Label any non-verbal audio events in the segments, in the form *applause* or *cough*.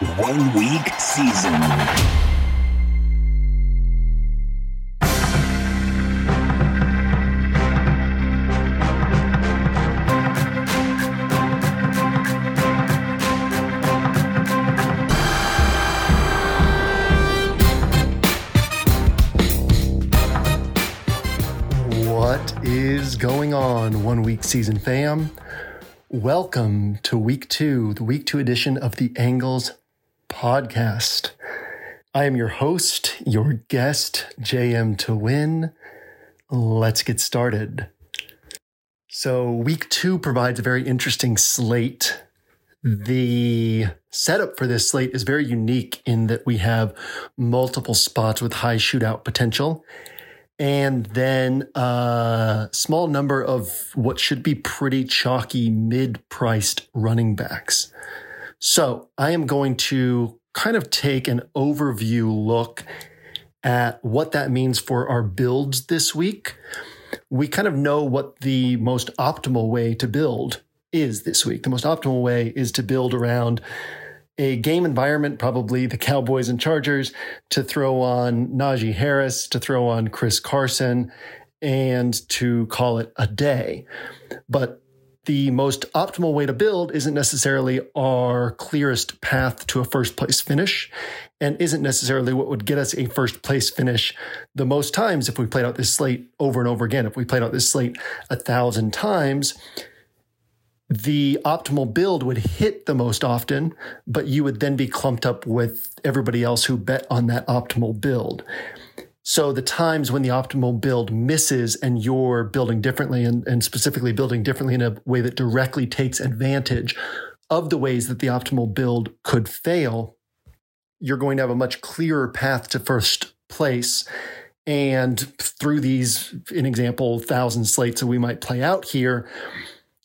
one week season. What is going on, one week season fam? Welcome to week two, the week two edition of the Angles podcast. I am your host, your guest, JM to win. Let's get started. So, week two provides a very interesting slate. The setup for this slate is very unique in that we have multiple spots with high shootout potential and then a small number of what should be pretty chalky mid-priced running backs. So I am going to kind of take an overview look at what that means for our builds this week. We kind of know what the most optimal way to build is this week. The most optimal way is to build around a game environment, probably the Cowboys and Chargers, to throw on Najee Harris, to throw on Chris Carson, and to call it a day. But the most optimal way to build isn't necessarily our clearest path to a first place finish and isn't necessarily what would get us a first place finish the most times if we played out this slate over and over again. If we played out this slate a thousand times, the optimal build would hit the most often, but you would then be clumped up with everybody else who bet on that optimal build. So the times when the optimal build misses and you're building differently and, and specifically building differently in a way that directly takes advantage of the ways that the optimal build could fail, you're going to have a much clearer path to first place. And through these, an example, thousand slates that we might play out here,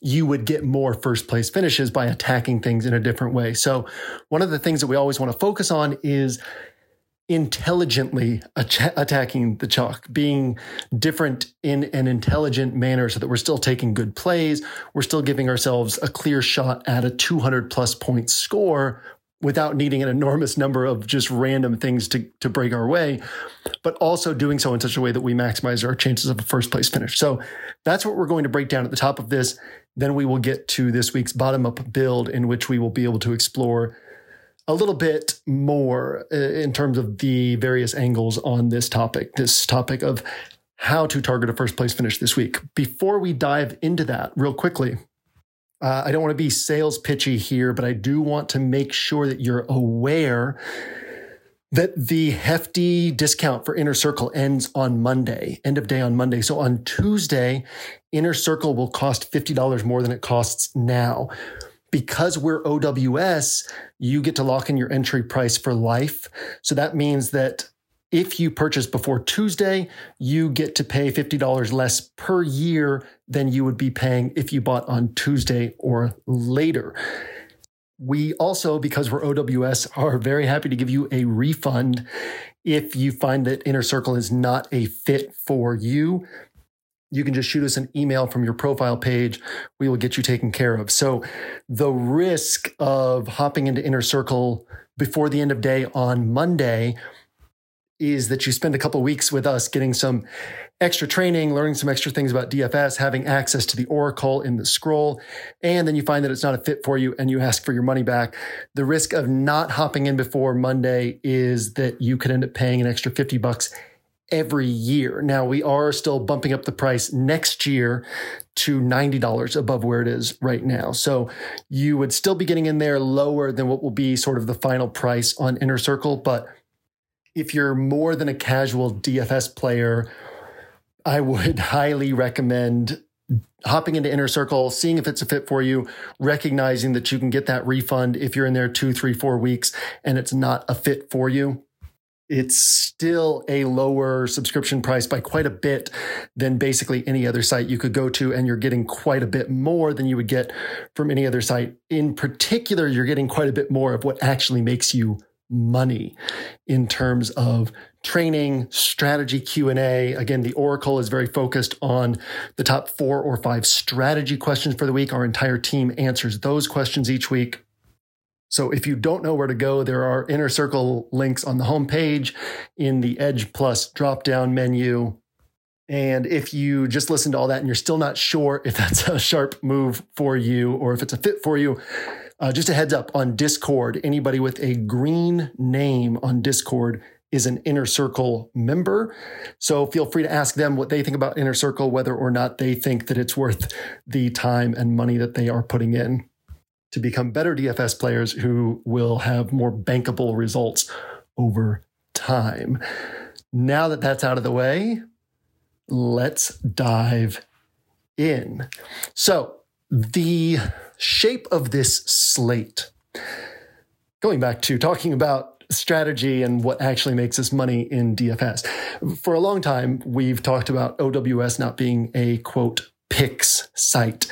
you would get more first place finishes by attacking things in a different way. So, one of the things that we always want to focus on is intelligently att- attacking the chalk, being different in an intelligent manner so that we're still taking good plays. We're still giving ourselves a clear shot at a 200 plus point score without needing an enormous number of just random things to, to break our way, but also doing so in such a way that we maximize our chances of a first place finish. So that's what we're going to break down at the top of this. Then we will get to this week's bottom up build, in which we will be able to explore a little bit more uh, in terms of the various angles on this topic, this topic of how to target a first place finish this week. Before we dive into that, real quickly, uh, I don't want to be sales pitchy here, but I do want to make sure that you're aware that the hefty discount for Inner Circle ends on Monday, end of day on Monday. So on Tuesday, Inner Circle will cost $50 more than it costs now. Because we're OWS, you get to lock in your entry price for life. So that means that if you purchase before Tuesday, you get to pay $50 less per year than you would be paying if you bought on Tuesday or later. We also, because we're OWS, are very happy to give you a refund if you find that Inner Circle is not a fit for you. You can just shoot us an email from your profile page. We will get you taken care of. So, the risk of hopping into Inner Circle before the end of day on Monday is that you spend a couple weeks with us getting some extra training, learning some extra things about DFS, having access to the Oracle in the scroll, and then you find that it's not a fit for you and you ask for your money back. The risk of not hopping in before Monday is that you could end up paying an extra 50 bucks every year. Now we are still bumping up the price next year to $90 above where it is right now. So you would still be getting in there lower than what will be sort of the final price on Inner Circle, but if you're more than a casual DFS player, I would *laughs* highly recommend hopping into Inner Circle, seeing if it's a fit for you, recognizing that you can get that refund if you're in there two, three, four weeks and it's not a fit for you. It's still a lower subscription price by quite a bit than basically any other site you could go to. And you're getting quite a bit more than you would get from any other site. In particular, you're getting quite a bit more of what actually makes you money in terms of training strategy q&a again the oracle is very focused on the top four or five strategy questions for the week our entire team answers those questions each week So if you don't know where to go, there are inner circle links on the homepage in the Edge Plus drop down menu. And if you just listen to all that and you're still not sure if *laughs* that's a sharp move for you or if it's a fit for you, uh, just a heads up on Discord, anybody with a green name on Discord is an inner circle member. So feel free to ask them what they think about inner circle, whether or not they think that it's worth the time and money that they are putting in to become better DFS players who will have more bankable results over time. Now that that's out of the way, let's dive in. So, the shape of this slate, going back to talking about strategy and what actually makes us money in DFS. For a long time, we've talked about OWS not being a quote picks site.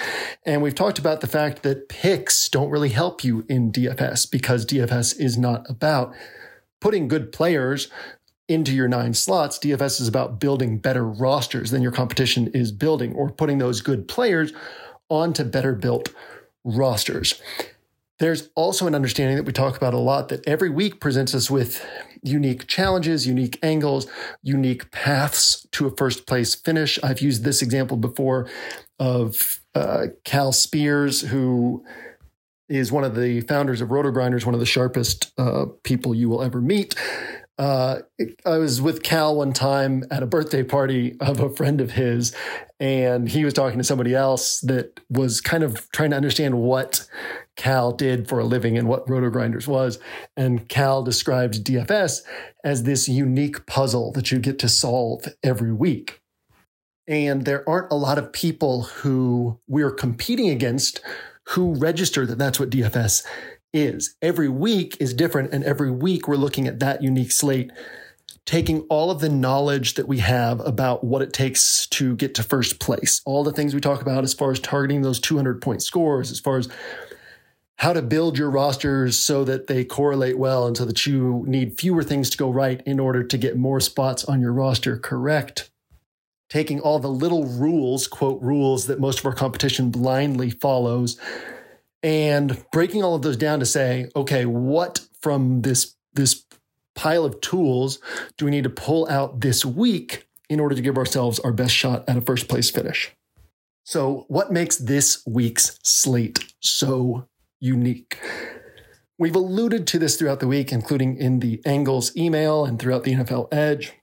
And we've talked about the fact that picks don't really help you in DFS because DFS is not about putting good players into your nine slots. DFS is about building better rosters than your competition is building or putting those good players onto better built rosters. There's also an understanding that we talk about a lot that every week presents us with unique challenges, unique angles, unique paths to a first place finish. I've used this example before of uh, Cal Spears, who is one of the founders of Roto Grinders, one of the sharpest uh, people you will ever meet. Uh, I was with Cal one time at a birthday party of a friend of his, and he was talking to somebody else that was kind of trying to understand what Cal did for a living and what Roto Grinders was. And Cal described DFS as this unique puzzle that you get to solve every week. And there aren't a lot of people who we're competing against who register that that's what DFS is. Every week is different, and every week we're looking at that unique slate, taking all of the knowledge that we have about what it takes to get to first place, all the things we talk about as far as targeting those 200 point scores, as far as how to build your rosters so that they correlate well and so that you need fewer things to go right in order to get more spots on your roster correct. Taking all the little rules, quote, rules that most of our competition blindly follows and breaking all of those down to say, okay, what from this this pile of tools do we need to pull out this week in order to give ourselves our best shot at a first place finish? So, what makes this week's slate so unique? We've alluded to this throughout the week, including in the Angles email and throughout the NFL Edge,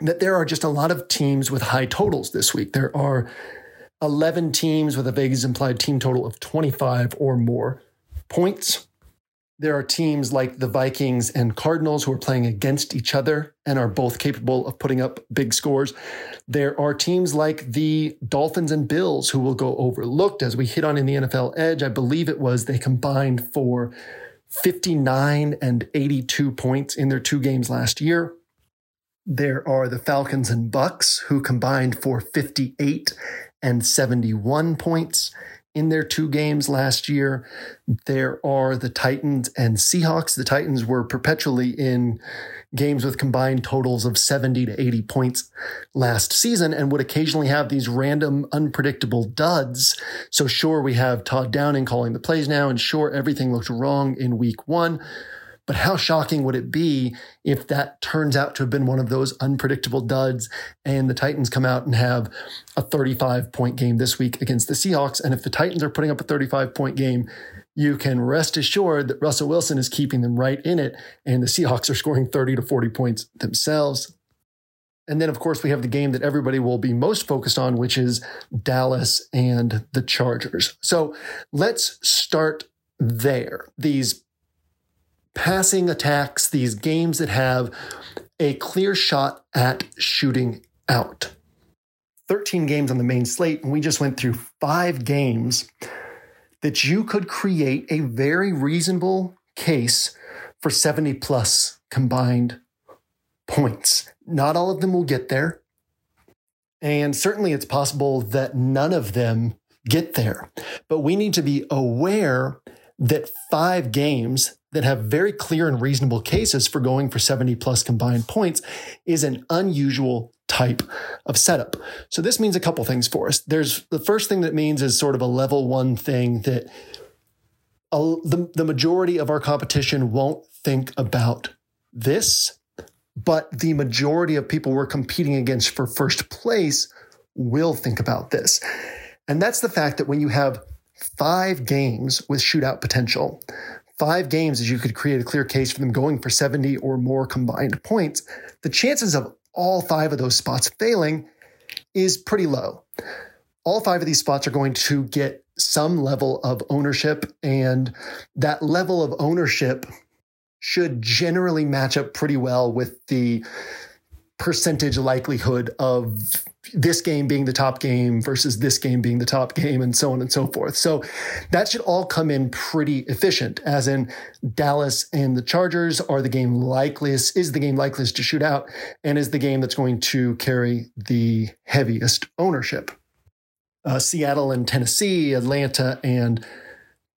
that there are just a lot of teams with high totals this week. There are 11 teams with a Vegas implied team total of 25 or more points. There are teams like the Vikings and Cardinals who are playing against each other and are both capable of putting up big scores. There are teams like the Dolphins and Bills who will go overlooked as we hit on in the NFL Edge. I believe it was they combined for 59 and 82 points in their two games last year. There are the Falcons and Bucs who combined for 58 and 71 points in their two games last year. There are the Titans and Seahawks. The Titans were perpetually in games with combined totals of 70 to 80 points last season and would occasionally have these random, unpredictable duds. So, sure, we have Todd Downing calling the plays now, and sure, everything looked wrong in week one. But how shocking would it be if that turns out to have been one of those unpredictable duds and the Titans come out and have a 35 point game this week against the Seahawks? And if the Titans are putting up a 35 point game, you can rest assured that Russell Wilson is keeping them right in it, and the Seahawks are scoring 30 to 40 points themselves. And then, of course, we have the game that everybody will be most focused on, which is Dallas and the Chargers. So let's start there. These passing attacks, these games that have a clear shot at shooting out. 13 games on the main slate, and we just went through five games that you could create a very reasonable case for 70 plus combined points. Not all of them will get there. And certainly it's possible that none of them get there. But we need to be aware that five games that have very clear and reasonable cases for going for 70 plus combined points is an unusual type of setup. So this means a couple things for us. There's the first thing that means is sort of a level one thing that a, the, the majority of our competition won't think about this, but the majority of people we're competing against for first place will think about this. And that's the fact that when you have five games with shootout potential, five games as you could create a clear case for them going for 70 or more combined points, the chances of all five of those spots failing is pretty low. All five of these spots are going to get some level of ownership, and that level of ownership should generally match up pretty well with the percentage likelihood of this game being the top game versus this game being the top game and so on and so forth. So that should all come in pretty efficient as in Dallas and the Chargers are the game likeliest is the game likeliest to shoot out and is the game that's going to carry the heaviest ownership. Uh, Seattle and Tennessee, Atlanta and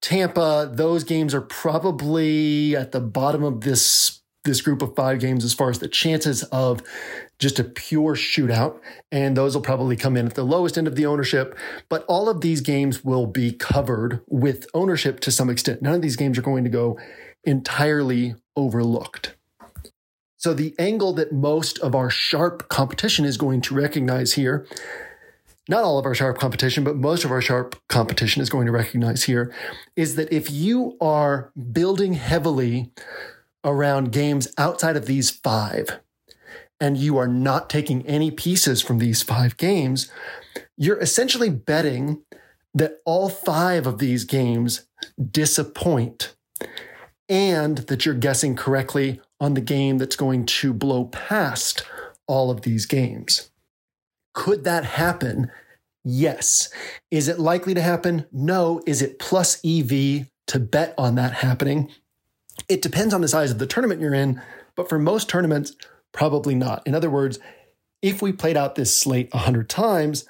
Tampa, those games are probably at the bottom of this this group of five games as far as the chances of just a pure shootout. And those will probably come in at the lowest end of the ownership. But all of these games will be covered with ownership to some extent. None of these games are going to go entirely overlooked. So the angle that most of our sharp competition is going to recognize here not all of our sharp competition, but most of our sharp competition is going to recognize here is that if you are building heavily around games outside of these five, and you are not taking any pieces from these five games, you're essentially betting that all five of these games disappoint and that you're guessing correctly on the game that's going to blow past all of these games. Could that happen? Yes. Is it likely to happen? No. Is it plus EV to bet on that happening? It depends on the size of the tournament you're in, but for most tournaments, probably not. In other words, if we played out this slate 100 times,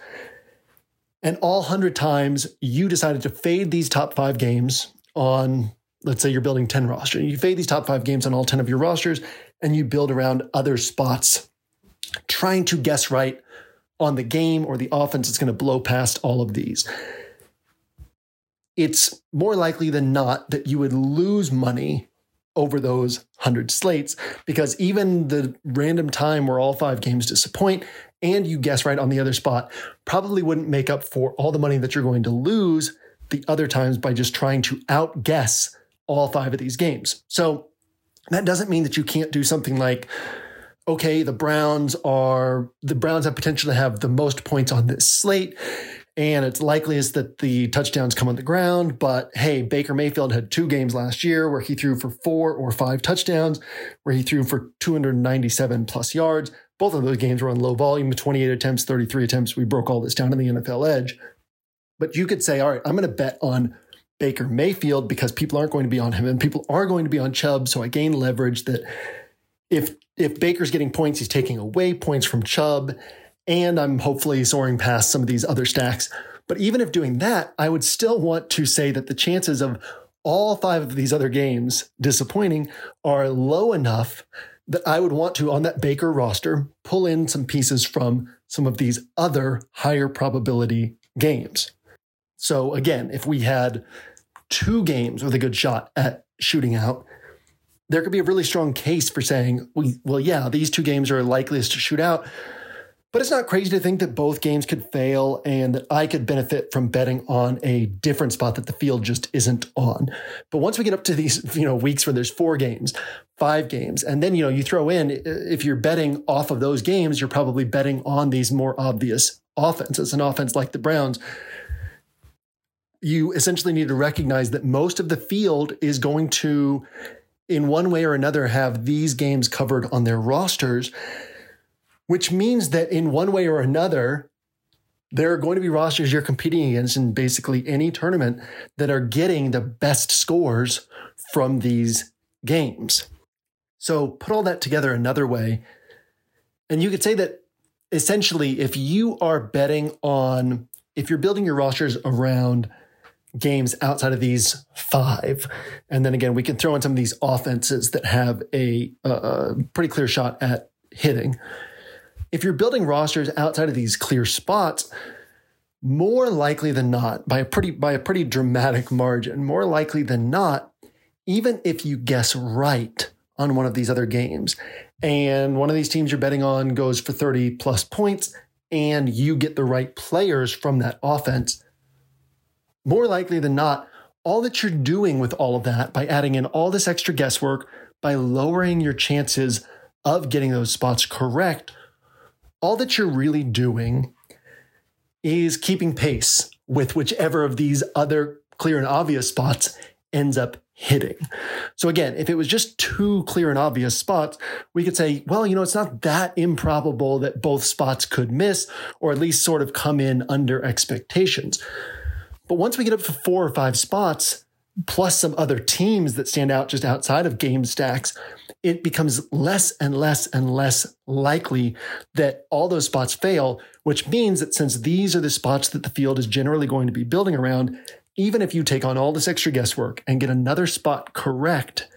and all 100 times you decided to fade these top five games on, let's say you're building 10 rosters, you fade these top five games on all 10 of your rosters, and you build around other spots, trying to guess right on the game or the offense that's going to blow past all of these. It's more likely than not that you would lose money over those 100 slates because even the random time where all five games disappoint and you guess right on the other spot probably wouldn't make up for all the money that you're going to lose the other times by just trying to outguess all five of these games. So that doesn't mean that you can't do something like okay, the Browns are the Browns have potential to have the most points on this slate. And it's likeliest that the touchdowns come on the ground. But hey, Baker Mayfield had two games last year where he threw for four or five touchdowns, where he threw for 297 plus yards. Both of those games were on low volume, 28 attempts, 33 attempts. We broke all this down in the NFL Edge. But you could say, all right, I'm going to bet on Baker Mayfield because people aren't going to be on him and people are going to be on Chubb. So I gain leverage that if if Baker's getting points, he's taking away points from Chubb, and I'm hopefully soaring past some of these other stacks. But even if doing that, I would still want to say that the chances of all five of these other games disappointing are low enough that I would want to, on that Baker roster, pull in some pieces from some of these other higher probability games. So again, if we had two games with a good shot at shooting out, there could be a really strong case for saying, well, yeah, these two games are likeliest to shoot out. But it's not crazy to think that both games could fail and that I could benefit from betting on a different spot that the field just isn't on. But once we get up to these, you know, weeks where there's four games, five games, and then, you know, you throw in, if you're betting off of those games, you're probably betting on these more obvious offenses, an offense like the Browns. You essentially need to recognize that most of the field is going to in one way or another have these games covered on their rosters, which means that in one way or another, there are going to be rosters you're competing against in basically any tournament that are getting the best scores from these games. So put all that together another way. And you could say that essentially, if you are betting on, if you're building your rosters around games outside of these five. And then again, we can throw in some of these offenses that have a, a pretty clear shot at hitting. If you're building rosters outside of these clear spots, more likely than not, by a pretty by a pretty dramatic margin, more likely than not, even if you guess right on one of these other games, and one of these teams you're betting on goes for 30 plus points, and you get the right players from that offense, more likely than not, all that you're doing with all of that by adding in all this extra guesswork, by lowering your chances of getting those spots correct, all that you're really doing is keeping pace with whichever of these other clear and obvious spots ends up hitting. So again, if it was just two clear and obvious spots, we could say, well, you know, it's not that improbable that both spots could miss or at least sort of come in under expectations. But once we get up to four or five spots, plus some other teams that stand out just outside of game stacks, it becomes less and less and less likely that all those spots fail, which means that since these are the spots that the field is generally going to be building around, even if you take on all this extra guesswork and get another spot correct,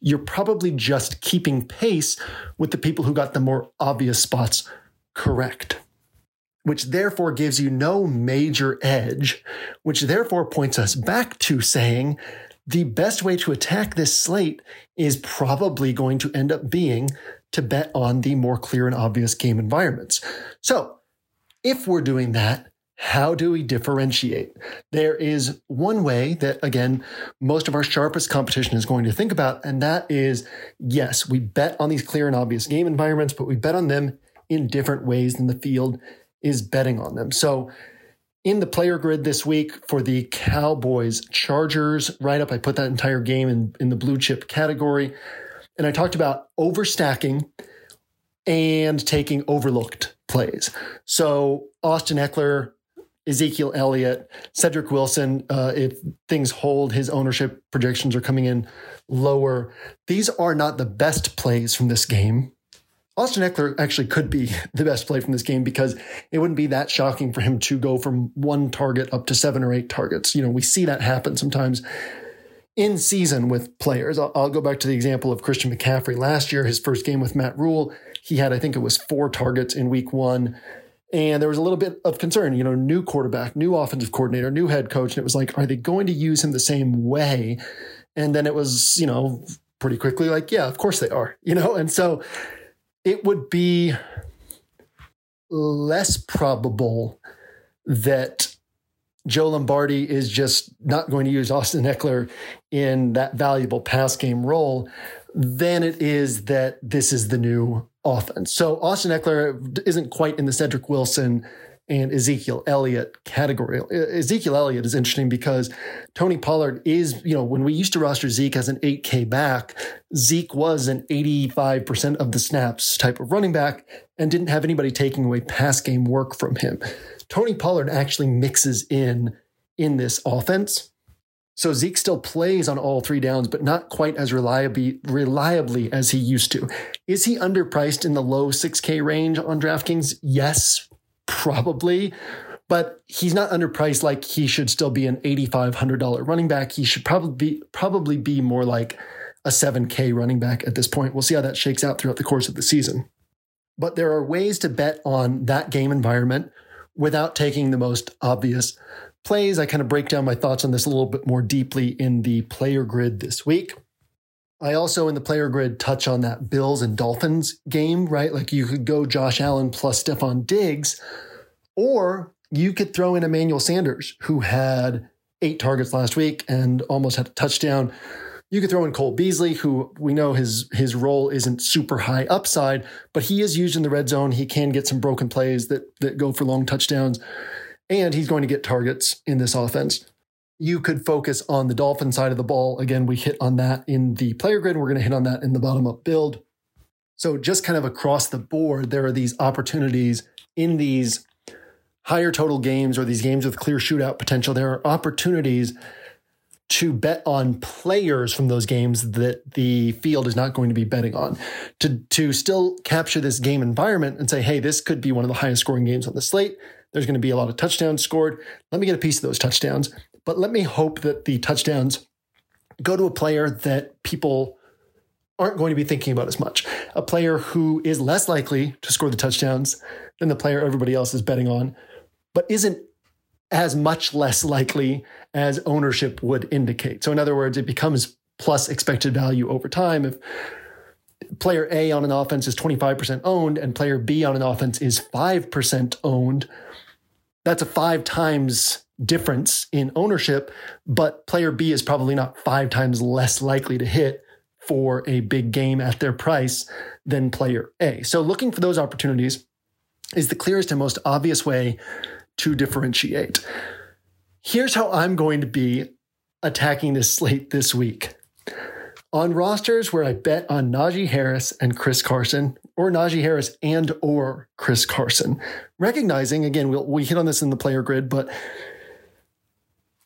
you're probably just keeping pace with the people who got the more obvious spots correct which therefore gives you no major edge, which therefore points us back to saying the best way to attack this slate is probably going to end up being to bet on the more clear and obvious game environments. So, if we're doing that, how do we differentiate? There is one way that, again, most of our sharpest competition is going to think about, and that is yes, we bet on these clear and obvious game environments, but we bet on them in different ways than the field is betting on them. So in the player grid this week for the Cowboys Chargers write up, I put that entire game in, in the blue chip category. And I talked about overstacking and taking overlooked plays. So Austin Ekeler, Ezekiel Elliott, Cedric Wilson, uh, if things hold, his ownership projections are coming in lower. These are not the best plays from this game. Austin Ekeler actually could be *laughs* the best play from this game because it wouldn't be that shocking for him to go from one target up to seven or eight targets. You know, we see that happen sometimes in season with players. I'll, I'll, go back to the example of Christian McCaffrey last year, his first game with Matt Rhule. He had, I think it was four targets in week one. And there was a little bit of concern, you know, new quarterback, new offensive coordinator, new head coach. And it was like, are they going to use him the same way? And then it was, you know, pretty quickly like, yeah, of course they are, *laughs* you know? And so it would be less probable that Joe Lombardi is just not going to use Austin Ekeler in that valuable pass game role than it is that this is the new offense. So Austin Ekeler isn't quite in the Cedric Wilson and Ezekiel Elliott category. Ezekiel Elliott is interesting because Tony Pollard is, you know, when we used to roster Zeke as an 8K back, Zeke was an 85% of the snaps type of running back and didn't have anybody taking away pass game work from him. Tony Pollard actually mixes in in this offense. So Zeke still plays on all three downs, but not quite as reliably, reliably as he used to. Is he underpriced in the low 6K range on DraftKings? Yes, probably, but he's not underpriced like he should still be an $8,500 running back. He should probably be, probably be more like a 7K running back at this point. We'll see how that shakes out throughout the course of the season. But there are ways to bet on that game environment without taking the most obvious plays. I kind of break down my thoughts on this a little bit more deeply in the player grid this week. I also in the player grid touch on that Bills and Dolphins game, right? Like you could go Josh Allen plus Stefon Diggs, or you could throw in Emmanuel Sanders, who had eight targets last week and almost had a touchdown. You could throw in Cole Beasley, who we know his his role isn't super high upside, but he is used in the red zone. He can get some broken plays that that go for long touchdowns, and he's going to get targets in this offense you could focus on the Dolphin side of the ball. Again, we hit on that in the player grid. We're going to hit on that in the bottom up build. So, just kind of across the board, there are these opportunities in these higher total games or these games with clear shootout potential. There are opportunities to bet on players from those games that the field is not going to be betting on to, to still capture this game environment and say, hey, this could be one of the highest scoring games on the slate. There's going to be a lot of touchdowns scored. Let me get a piece of those touchdowns. But let me hope that the touchdowns go to a player that people aren't going to be thinking about as much. A player who is less likely to score the touchdowns than the player everybody else is betting on, but isn't as much less likely as ownership would indicate. So, in other words, it becomes plus expected value over time. If player A on an offense is 25% owned and player B on an offense is 5% owned, that's a five times difference in ownership, but player B is probably not five times less likely to hit for a big game at their price than player A. So looking for those opportunities is the clearest and most obvious way to differentiate. Here's how I'm going to be attacking this slate this week. On rosters where I bet on Najee Harris and Chris Carson, or Najee Harris and or Chris Carson, recognizing again we'll, we hit on this in the player grid, but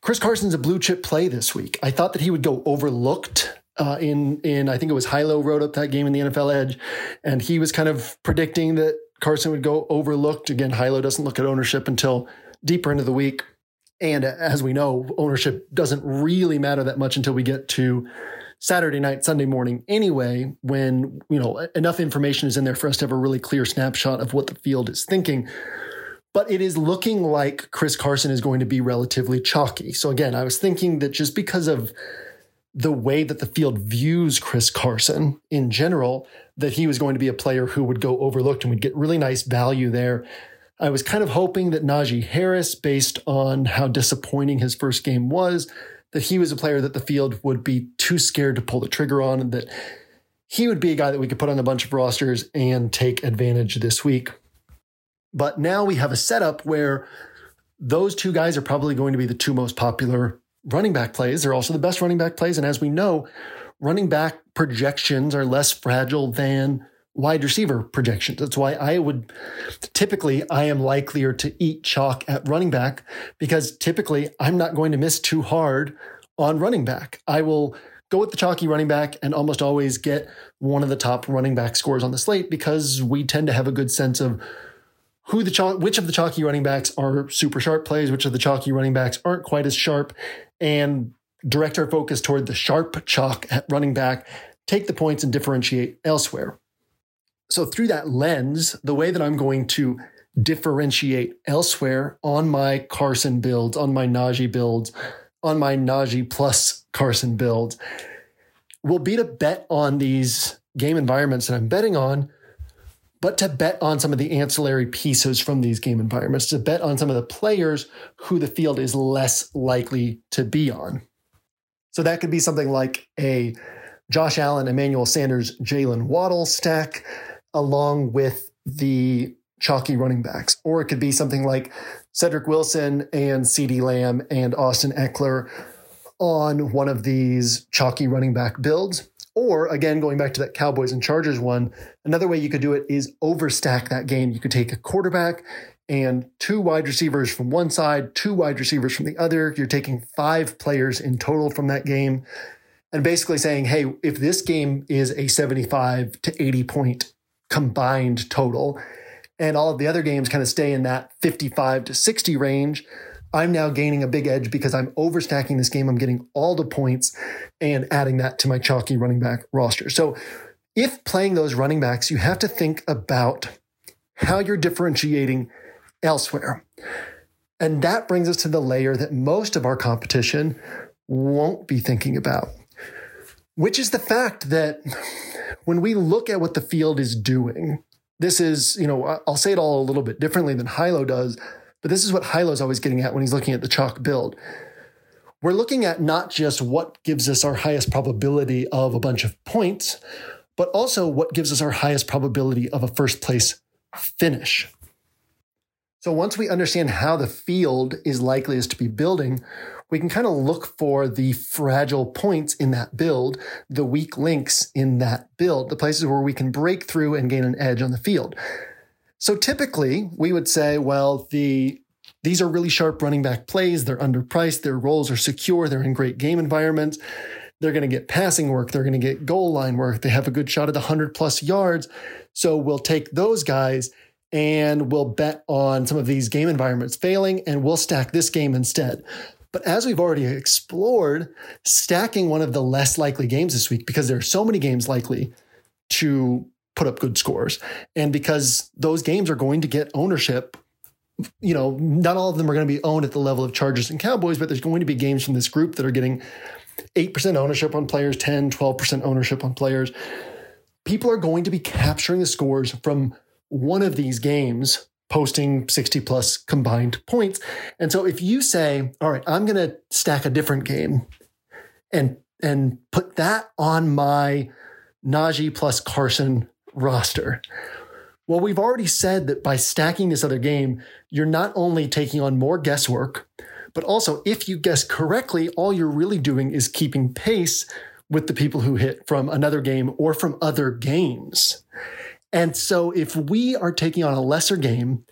Chris Carson's a blue chip play this week. I thought that he would go overlooked uh, in in I think it was Hilow wrote up that game in the NFL Edge, and he was kind of predicting that Carson would go overlooked. Again, Hilow doesn't look at ownership until deeper into the week, and as we know, ownership doesn't really matter that much until we get to Saturday night, Sunday morning anyway, when you know enough information is in there for us to have a really clear snapshot of what the field is thinking. But it is looking like Chris Carson is going to be relatively chalky. So again, I was thinking that just because of the way that the field views Chris Carson in general, that he was going to be a player who would go overlooked and would get really nice value there. I was kind of hoping that Najee Harris, based on how disappointing his first game was, that he was a player that the field would be too scared to pull the trigger on, and that he would be a guy that we could put on a bunch of rosters and take advantage this week. But now we have a setup where those two guys are probably going to be the two most popular running back plays. They're also the best running back plays. And as we know, running back projections are less fragile than wide receiver projections. That's why I would typically, I am likelier to eat chalk at running back because typically I'm not going to miss too hard on running back. I will go with the chalky running back and almost always get one of the top running back scores on the slate because we tend to have a good sense of who the chalk, which of the chalky running backs are super sharp plays, which of the chalky running backs aren't quite as sharp, and direct our focus toward the sharp chalk at running back, take the points and differentiate elsewhere. So through that lens, the way that I'm going to differentiate elsewhere on my Carson builds, on my Najee builds, on my Najee plus Carson builds, will be to bet on these game environments that I'm betting on but to bet on some of the ancillary pieces from these game environments, to bet on some of the players who the field is less likely to be on. So that could be something like a Josh Allen, Emmanuel Sanders, Jaylen Waddle stack, along with the chalky running backs. Or it could be something like Cedric Wilson and CeeDee Lamb and Austin Ekeler on one of these chalky running back builds. Or again, going back to that Cowboys and Chargers one, another way you could do it is overstack that game. You could take a quarterback and two wide receivers from one side, two wide receivers from the other. You're taking five players in total from that game and basically saying, hey, if this game is a 75 to 80 point combined total, and all of the other games kind of stay in that 55 to 60 range, I'm now gaining a big edge because I'm overstacking this game. I'm getting all the points and adding that to my chalky running back roster. So if playing those running backs, you have to think about how you're differentiating elsewhere. And that brings us to the layer that most of our competition won't be thinking about, which is the fact that when we look at what the field is doing, this is, you know, I'll say it all a little bit differently than Hilow does but this is what Hilow's always getting at when he's looking at the chalk build. We're looking at not just what gives us our highest probability of a bunch of points, but also what gives us our highest probability of a first place finish. So once we understand how the field is likeliest to be building, we can kind of look for the fragile points in that build, the weak links in that build, the places where we can break through and gain an edge on the field. So typically we would say, well, the these are really sharp running back plays. They're underpriced. Their roles are secure. They're in great game environments. They're going to get passing work. They're going to get goal line work. They have a good shot at 100 plus yards. So we'll take those guys and we'll bet on some of these game environments failing and we'll stack this game instead. But as we've already explored, stacking one of the less likely games this week, because there are so many games likely to put up good scores. And because those games are going to get ownership you know, not all of them are going to be owned at the level of Chargers and Cowboys, but there's going to be games from this group that are getting 8% ownership on players, 10, 12% ownership on players. People are going to be capturing the scores from one of these games posting 60 plus combined points. And so if you say, all right, I'm going to stack a different game and and put that on my Najee plus Carson roster. Well, we've already said that by stacking this other game, you're not only taking on more guesswork, but also if you guess correctly, all you're really doing is keeping pace with the people who hit from another game or from other games. And so if we are taking on a lesser game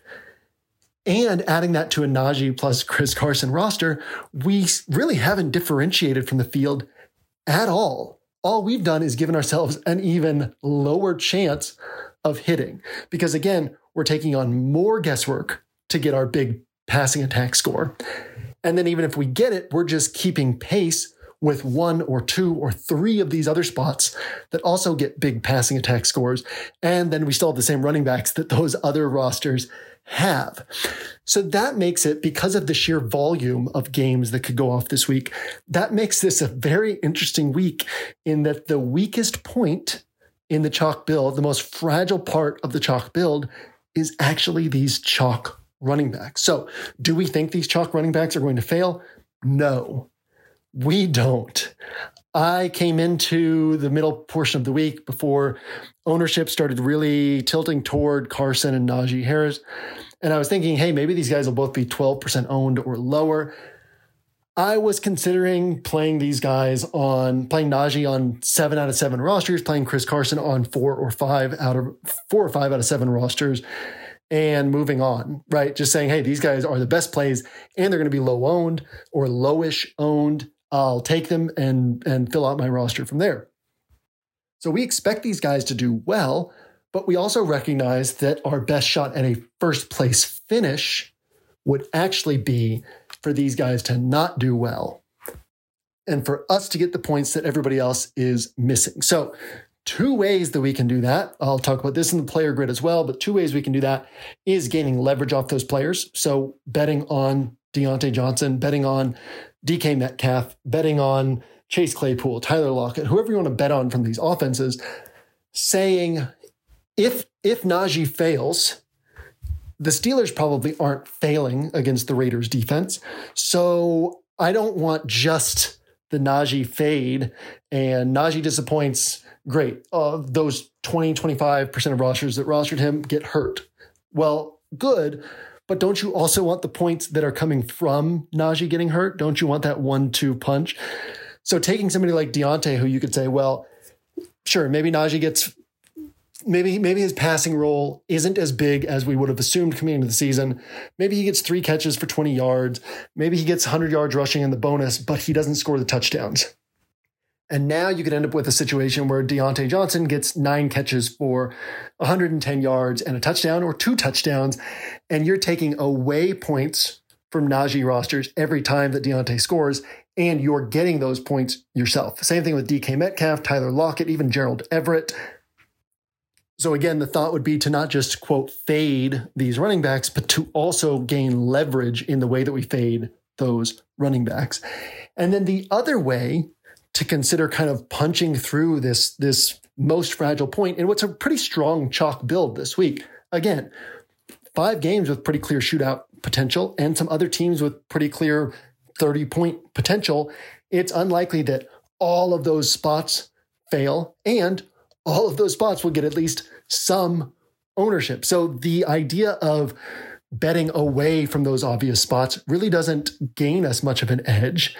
and adding that to a Najee plus Chris Carson roster, we really haven't differentiated from the field at all. All we've done is given ourselves an even lower chance of hitting. Because again, we're taking on more guesswork to get our big passing attack score. And then even if we get it, we're just keeping pace with one or two or three of these other spots that also get big passing attack scores. And then we still have the same running backs that those other rosters have. So that makes it, because of the sheer volume of games that could go off this week, that makes this a very interesting week in that the weakest point in the chalk build, the most fragile part of the chalk build, is actually these chalk running backs. So, do we think these chalk running backs are going to fail? No, we don't. I came into the middle portion of the week before ownership started really tilting toward Carson and Najee Harris. And I was thinking, hey, maybe these guys will both be 12% owned or lower. I was considering playing these guys on playing Najee on seven out of seven rosters, playing Chris Carson on four or five out of four or five out of seven rosters, and moving on, right? Just saying, hey, these guys are the best plays and they're going to be low owned or lowish owned. I'll take them and and fill out my roster from there. So we expect these guys to do well, but we also recognize that our best shot at a first place finish would actually be for these guys to not do well and for us to get the points that everybody else is missing. So, two ways that we can do that. I'll talk about this in the player grid as well, but two ways we can do that is gaining leverage off those players. So, betting on Diontae Johnson, betting on DK Metcalf, betting on Chase Claypool, Tyler Lockett, whoever you want to bet on from these offenses, saying if if Najee fails, the Steelers probably aren't failing against the Raiders defense. So I don't want just the Najee fade and Najee disappoints. Great. Uh, those 20, 25% of rosters that rostered him get hurt. Well, good. But don't you also want the points that are coming from Najee getting hurt? Don't you want that one two punch? So taking somebody like Diontae, who you could say, well, sure, maybe Najee gets maybe maybe his passing role isn't as big as we would have assumed coming into the season. Maybe he gets three catches for 20 yards. Maybe he gets 100 yards rushing in the bonus, but he doesn't score the touchdowns. And now you could end up with a situation where Diontae Johnson gets nine catches for 110 yards and a touchdown or two touchdowns, and you're taking away points from Najee rosters every time that Diontae scores, and you're getting those points yourself. Same thing with DK Metcalf, Tyler Lockett, even Gerald Everett. So again, the thought would be to not just quote fade these running backs, but to also gain leverage in the way that we fade those running backs. And then the other way to consider kind of punching through this, this most fragile point in what's a pretty strong chalk build this week. Again, five games with pretty clear shootout potential and some other teams with pretty clear 30 point potential. It's unlikely that all of those spots fail and all of those spots will get at least some ownership. So the idea of betting away from those obvious spots really doesn't gain us much of an edge.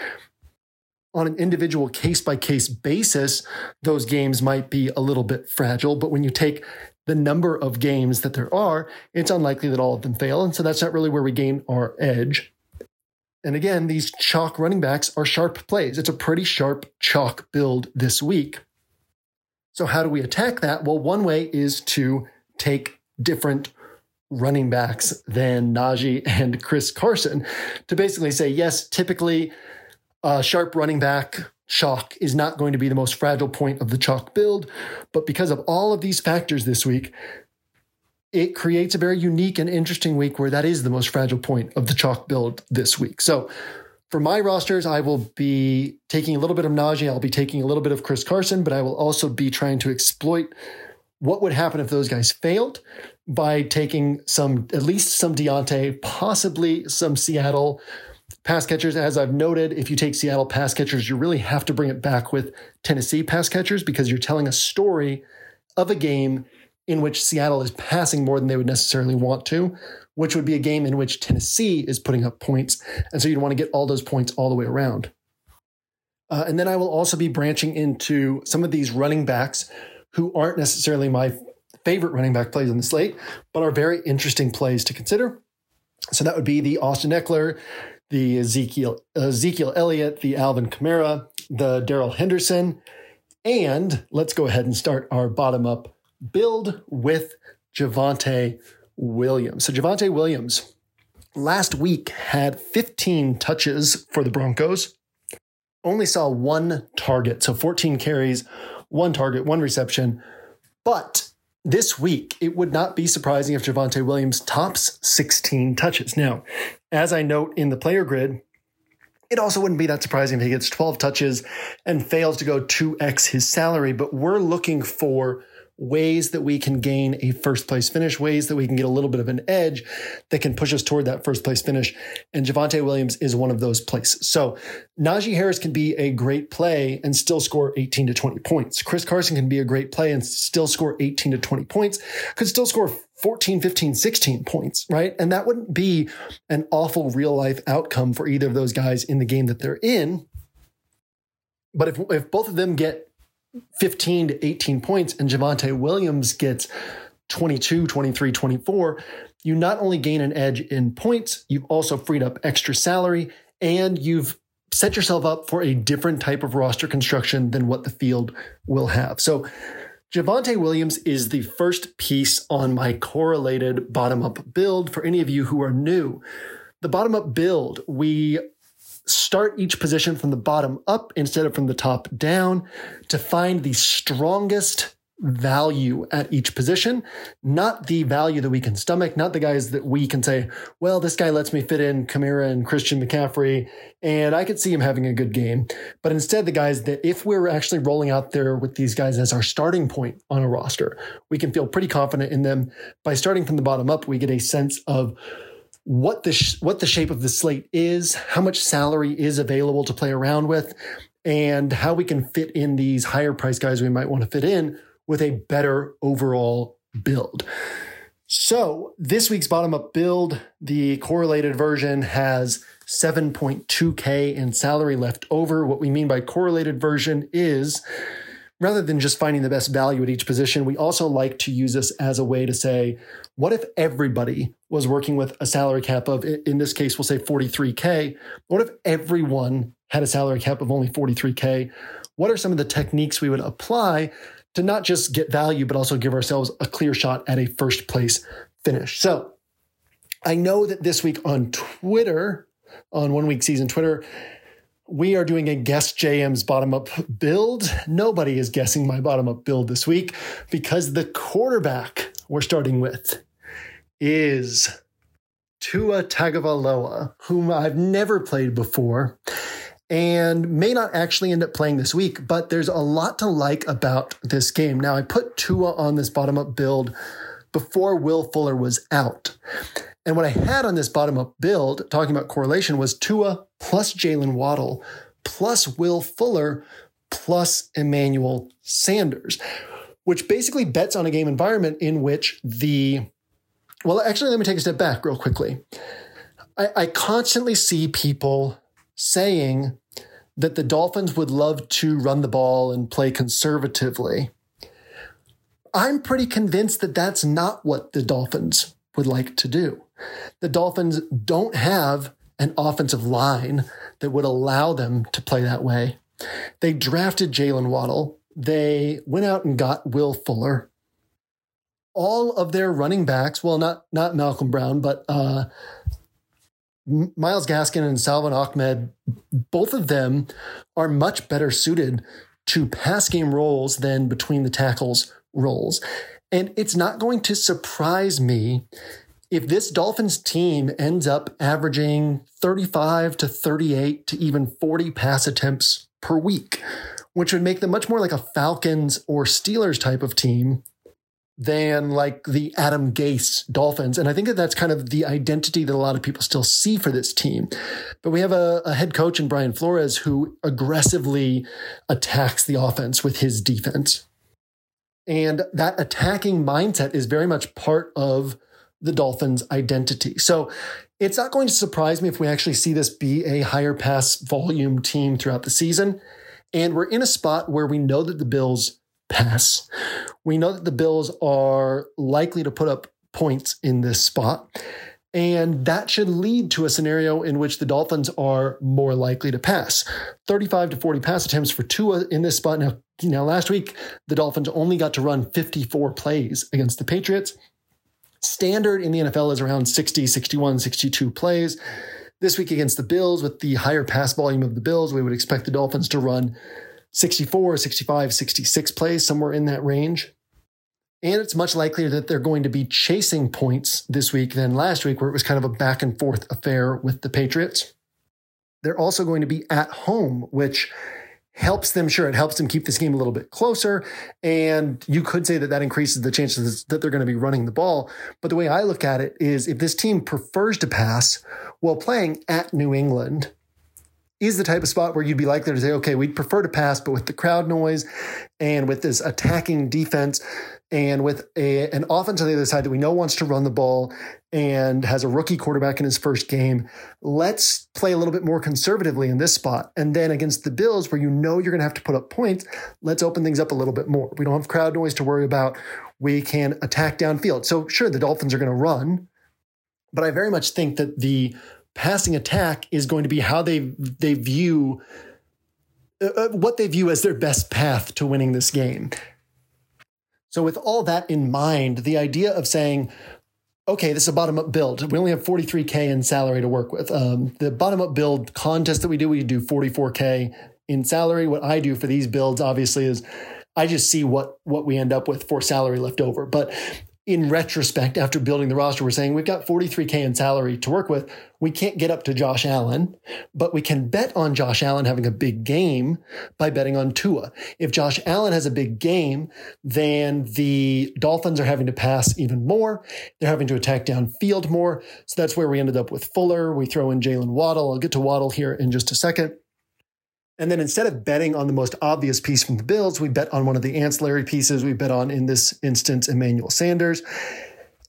On an individual case by case basis, those games might be a little bit fragile, but when you take the number of games that there are, it's unlikely that all of them fail. And so that's not really where we gain our edge. And again, these chalk running backs are sharp plays. It's a pretty sharp chalk build this week. So, how do we attack that? Well, one way is to take different running backs than Najee and Chris Carson to basically say, yes, typically a sharp running back chalk is not going to be the most fragile point of the chalk build. But because of all of these factors this week, it creates a very unique and interesting week where that is the most fragile point of the chalk build this week. So for my rosters, I will be taking a little bit of Najee. I'll be taking a little bit of Chris Carson, but I will also be trying to exploit what would happen if those guys failed by taking some, at least some Diontae, possibly some Seattle pass catchers. As I've noted, if you take Seattle pass catchers, you really have to bring it back with Tennessee pass catchers because you're telling a story of a game in which Seattle is passing more than they would necessarily want to, which would be a game in which Tennessee is putting up points. And so you'd want to get all those points all the way around. Uh, and then I will also be branching into some of these running backs who aren't necessarily my favorite running back plays on the slate, but are very interesting plays to consider. So that would be the Austin Ekeler, the Ezekiel Ezekiel Elliott, the Alvin Kamara, the Darrell Henderson, and let's go ahead and start our bottom up build with Javonte Williams. So Javonte Williams last week had 15 touches for the Broncos, only saw one target, so 14 carries, one target, one reception, but this week, it would not be surprising if Javonte Williams tops 16 touches. Now, as I note in the player grid, it also wouldn't be that surprising if he gets 12 touches and fails to go 2x his salary, but we're looking for ways that we can gain a first place finish, ways that we can get a little bit of an edge that can push us toward that first place finish. And Javonte Williams is one of those places. So Najee Harris can be a great play and still score 18 to 20 points. Chris Carson can be a great play and still score 18 to 20 points, could still score 14, 15, 16 points, right? And that wouldn't be an awful real life outcome for either of those guys in the game that they're in. But if, if both of them get 15 to 18 points and Javonte Williams gets 22, 23, 24, you not only gain an edge in points, you've also freed up extra salary and you've set yourself up for a different type of roster construction than what the field will have. So Javonte Williams is the first piece on my correlated bottom up build for any of you who are new. The bottom up build, we start each position from the bottom up instead of from the top down to find the strongest value at each position, not the value that we can stomach, not the guys that we can say, well, this guy lets me fit in Kamara and Christian McCaffrey, and I could see him having a good game. But instead, the guys that if we're actually rolling out there with these guys as our starting point on a roster, we can feel pretty confident in them. By starting from the bottom up, we get a sense of what the sh- what the shape of the slate is, how much salary is available to play around with, and how we can fit in these higher price guys we might want to fit in with a better overall build. So, this week's bottom up build, the correlated version has 7.2K in salary left over. What we mean by correlated version is rather than just finding the best value at each position, we also like to use this as a way to say, what if everybody was working with a salary cap of, in this case, we'll say 43K? What if everyone had a salary cap of only 43K? What are some of the techniques we would apply to not just get value, but also give ourselves a clear shot at a first place finish? So I know that this week on Twitter, on one week season Twitter, we are doing a guest JM's bottom up build. Nobody is guessing my bottom up build this week because the quarterback we're starting with is Tua Tagovailoa, whom I've never played before and may not actually end up playing this week, but there's a lot to like about this game. Now, I put Tua on this bottom up build before Will Fuller was out. And what I had on this bottom up build, talking about correlation, was Tua plus Jaylen Waddle plus Will Fuller plus Emmanuel Sanders, which basically bets on a game environment in which the. Well, actually, let me take a step back real quickly. I, I constantly see people saying that the Dolphins would love to run the ball and play conservatively. I'm pretty convinced that that's not what the Dolphins would like to do. The Dolphins don't have an offensive line that would allow them to play that way. They drafted Jaylen Waddle. They went out and got Will Fuller. All of their running backs, well, not not Malcolm Brown, but uh, Myles Gaskin and Salvon Ahmed, both of them are much better suited to pass game roles than between the tackles roles. And it's not going to surprise me if this Dolphins team ends up averaging 35 to 38 to even 40 pass attempts per week, which would make them much more like a Falcons or Steelers type of team than like the Adam Gase Dolphins. And I think that that's kind of the identity that a lot of people still see for this team. But we have a, a head coach in Brian Flores who aggressively attacks the offense with his defense. And that attacking mindset is very much part of the Dolphins' identity. So it's not going to surprise me if we actually see this be a higher pass volume team throughout the season. And we're in a spot where we know that the Bills pass. We know that the Bills are likely to put up points in this spot. And that should lead to a scenario in which the Dolphins are more likely to pass. 35 to 40 pass attempts for Tua in this spot. Now, last week, the Dolphins only got to run 54 plays against the Patriots. Standard in the NFL is around 60, 61, 62 plays. This week against the Bills, with the higher pass volume of the Bills, we would expect the Dolphins to run 64, 65, 66 plays, somewhere in that range. And it's much likelier that they're going to be chasing points this week than last week, where it was kind of a back and forth affair with the Patriots. They're also going to be at home, which helps them, sure, it helps them keep this game a little bit closer. And you could say that that increases the chances that they're going to be running the ball. But the way I look at it is if this team prefers to pass while playing at New England, is the type of spot where you'd be likely to say, okay, we'd prefer to pass, but with the crowd noise and with this attacking defense and with a, an offense on the other side that we know wants to run the ball and has a rookie quarterback in his first game, let's play a little bit more conservatively in this spot. And then against the Bills, where you know you're going to have to put up points, let's open things up a little bit more. We don't have crowd noise to worry about. We can attack downfield. So, sure, the Dolphins are going to run, but I very much think that the passing attack is going to be how they they view uh, uh, what they view as their best path to winning this game. So with all that in mind, the idea of saying, okay, this is a bottom up build. We only have 43K in salary to work with. Um, the bottom up build contest that we do, we do 44K in salary. What I do for these builds, obviously, is I just see what what we end up with for salary left over. But in retrospect, after building the roster, we're saying we've got 43K in salary to work with. We can't get up to Josh Allen, but we can bet on Josh Allen having a big game by betting on Tua. If Josh Allen has a big game, then the Dolphins are having to pass even more. They're having to attack downfield more. So that's where we ended up with Fuller. We throw in Jaylen Waddle. I'll get to Waddle here in just a second. And then instead of betting on the most obvious piece from the Bills, we bet on one of the ancillary pieces. We bet on, in this instance, Emmanuel Sanders.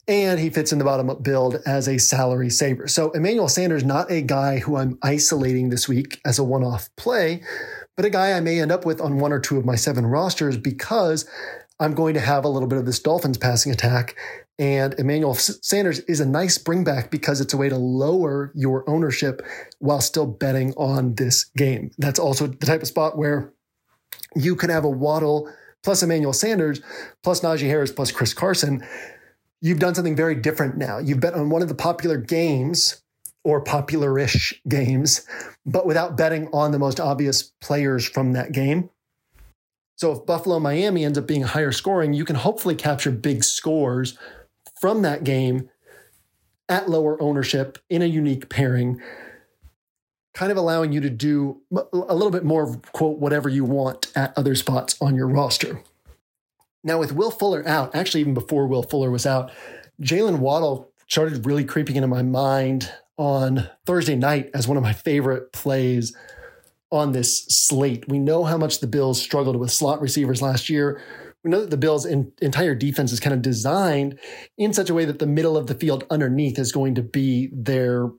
And he fits in the bottom up build as a salary saver. So Emmanuel Sanders, not a guy who I'm isolating this week as a one off play, but a guy I may end up with on one or two of my seven rosters because I'm going to have a little bit of this Dolphins passing attack. And Emmanuel Sanders is a nice bringback because it's a way to lower your ownership while still betting on this game. That's also the type of spot where you can have a Waddle plus Emmanuel Sanders plus Najee Harris plus Chris Carson. You've done something very different now. You've bet on one of the popular games or popular-ish games, but without betting on the most obvious players from that game. So if Buffalo Miami ends up being higher scoring, you can hopefully capture big scores from that game at lower ownership in a unique pairing, kind of allowing you to do a little bit more of, quote, whatever you want at other spots on your roster. Now, with Will Fuller out, actually, even before Will Fuller was out, Jaylen Waddle started really creeping into my mind on Thursday night as one of my favorite plays on this slate. We know how much the Bills struggled with slot receivers last year. We know that the Bills' in, entire defense is kind of designed in such a way that the middle of the field underneath is going to be their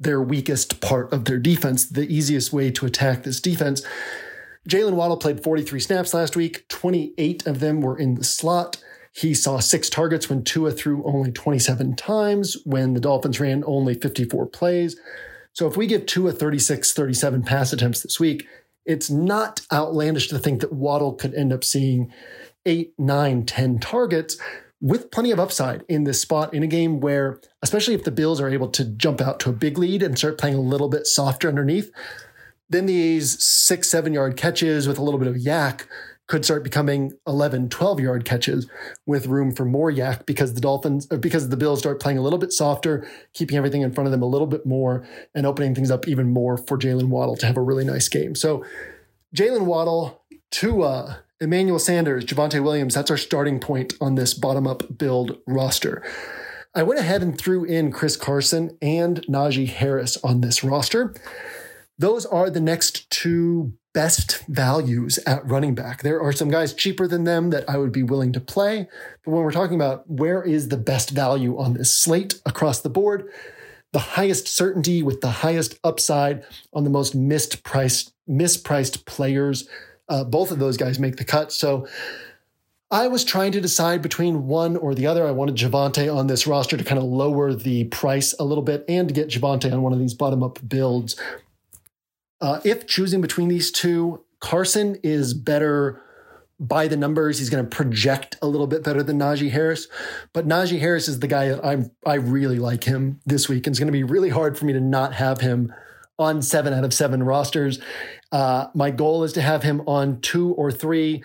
their weakest part of their defense, the easiest way to attack this defense. Jaylen Waddle played 43 snaps last week. 28 of them were in the slot. He saw six targets when Tua threw only 27 times, when the Dolphins ran only 54 plays. So if we give Tua 36, 37 pass attempts this week, it's not outlandish to think that Waddle could end up seeing eight, nine, 10 targets with plenty of upside in this spot in a game where, especially if the Bills are able to jump out to a big lead and start playing a little bit softer underneath, then these six, seven yard catches with a little bit of YAC could start becoming 11, 12 yard catches with room for more YAC because the Dolphins, because the Bills start playing a little bit softer, keeping everything in front of them a little bit more, and opening things up even more for Jaylen Waddle to have a really nice game. So, Jaylen Waddle, Tua, Emmanuel Sanders, Javonte Williams, that's our starting point on this bottom up build roster. I went ahead and threw in Chris Carson and Najee Harris on this roster. Those are the next two best values at running back. There are some guys cheaper than them that I would be willing to play. But when we're talking about where is the best value on this slate across the board, the highest certainty with the highest upside on the most mispriced, mispriced players, uh, both of those guys make the cut. So I was trying to decide between one or the other. I wanted Javonte on this roster to kind of lower the price a little bit and to get Javonte on one of these bottom up builds uh, if choosing between these two, Carson is better by the numbers. He's going to project a little bit better than Najee Harris, but Najee Harris is the guy that I'm I really like him this week. And it's going to be really hard for me to not have him on seven out of seven rosters. Uh, my goal is to have him on two or three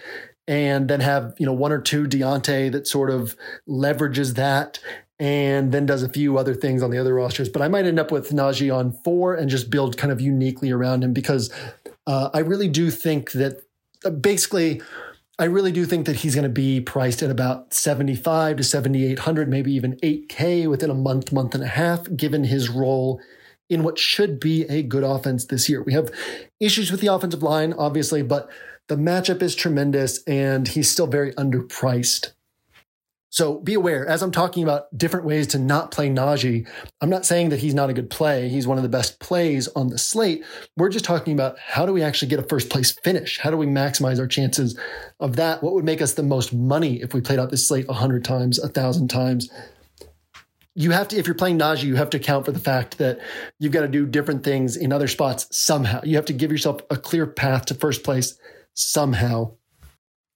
and then have you know one or two Diontae that sort of leverages that and then does a few other things on the other rosters. But I might end up with Najee on four and just build kind of uniquely around him because uh, I really do think that uh, basically. I really do think that he's going to be priced at about 75 to 7,800, maybe even 8K within a month, month and a half, given his role in what should be a good offense this year. We have issues with the offensive line, obviously, but the matchup is tremendous and he's still very underpriced so be aware as I'm talking about different ways to not play Najee. I'm not saying that he's not a good play. He's one of the best plays on the slate. We're just talking about how do we actually get a first place finish? How do we maximize our chances of that? What would make us the most money if we played out this slate a hundred times, a thousand times? You have to, if you're playing Najee, you have to account for the fact that you've got to do different things in other spots somehow. You have to give yourself a clear path to first place somehow.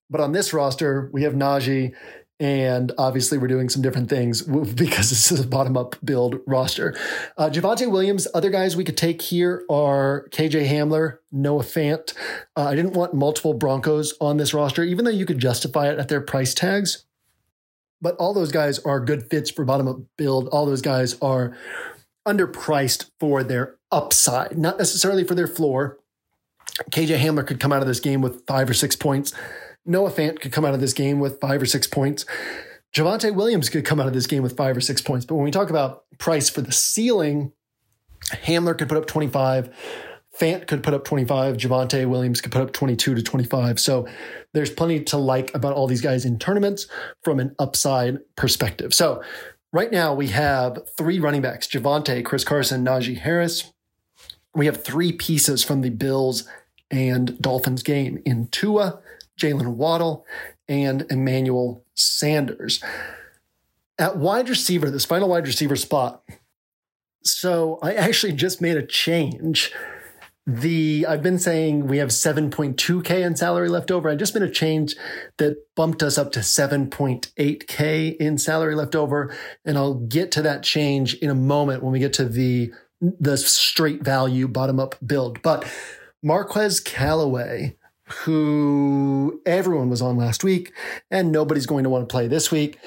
But on this roster, we have Najee and obviously, we're doing some different things *laughs* because this is a bottom up build roster. Uh, Javonte Williams, other guys we could take here are KJ Hamler, Noah Fant. Uh, I didn't want multiple Broncos on this roster, even though you could justify it at their price tags. But all those guys are good fits for bottom up build. All those guys are underpriced for their upside, not necessarily for their floor. KJ Hamler could come out of this game with five or six points. Noah Fant could come out of this game with five or six points. Javonte Williams could come out of this game with five or six points. But when we talk about price for the ceiling, Hamler could put up 25. Fant could put up 25. Javonte Williams could put up 22 to 25. So there's plenty to like about all these guys in tournaments from an upside perspective. So right now we have three running backs Javonte, Chris Carson, Najee Harris. We have three pieces from the Bills and Dolphins game in Tua, Jaylen Waddle, and Emmanuel Sanders. At wide receiver, this final wide receiver spot. So I actually just made a change. The I've been saying we have 7.2k in salary left over. I just made a change that bumped us up to 7.8k in salary left over, and I'll get to that change in a moment when we get to the the straight value bottom up build. But Marquez Callaway who everyone was on last week, and nobody's going to want to play this week.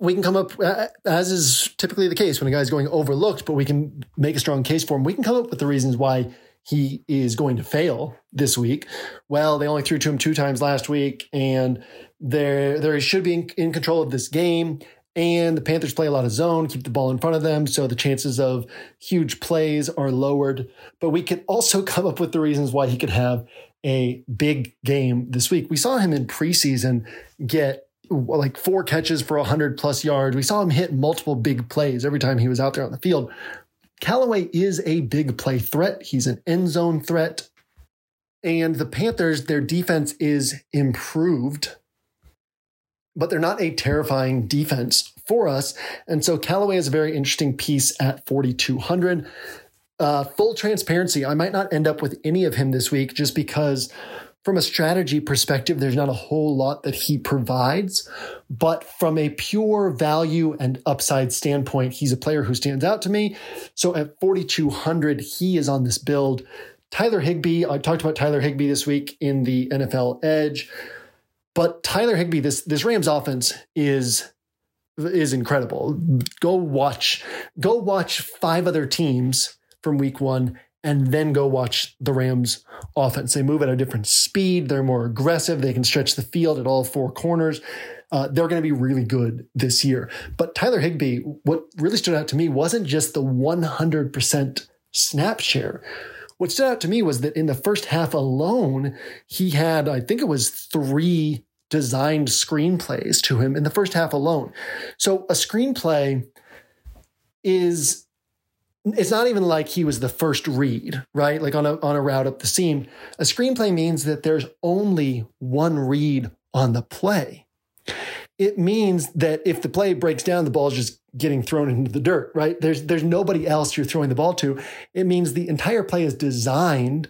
We can come up, uh, as is typically the case when a guy's going overlooked, but we can make a strong case for him. We can come up with the reasons why he is going to fail this week. Well, they only threw to him two times last week, and they they should be in, in control of this game. And the Panthers play a lot of zone, keep the ball in front of them. So the chances of huge plays are lowered. But we can also *laughs* come up with the reasons why he could have a big game this week. We saw him in preseason get like four catches for 100 plus yards. We saw him hit multiple big plays every time he was out there on the field. Callaway is a big play threat. He's an end zone threat. And the Panthers, their defense is improved, but they're not a terrifying defense for us. And so Callaway is a very interesting piece at 4,200. Uh, full transparency, I might not end up with any of him this week just because, from a strategy perspective, there's not a whole lot that he provides. But from a pure value and upside standpoint, he's a player who stands out to me. So at 4,200, he is on this build Tyler Higbee, I talked about Tyler Higbee this week in the NFL Edge, but Tyler Higbee, this this Rams offense is is incredible. Go watch, go watch five other teams from week one and then go watch the Rams offense. They move at a different speed. They're more aggressive. They can stretch the field at all four corners. Uh, they're going to be really good this year. But Tyler Higbee, what really stood out to me wasn't just the 100% snap share. What stood out to me was that in the first half alone, he had, I think it was three designed screenplays to him in the first half alone. So a screenplay is it's not even like he was the first read, right? Like on a on a route up the seam. A screenplay means that there's only one read on the play. It means that if the play breaks down, the ball is just getting thrown into the dirt, right? There's there's nobody else you're throwing the ball to. It means the entire play is designed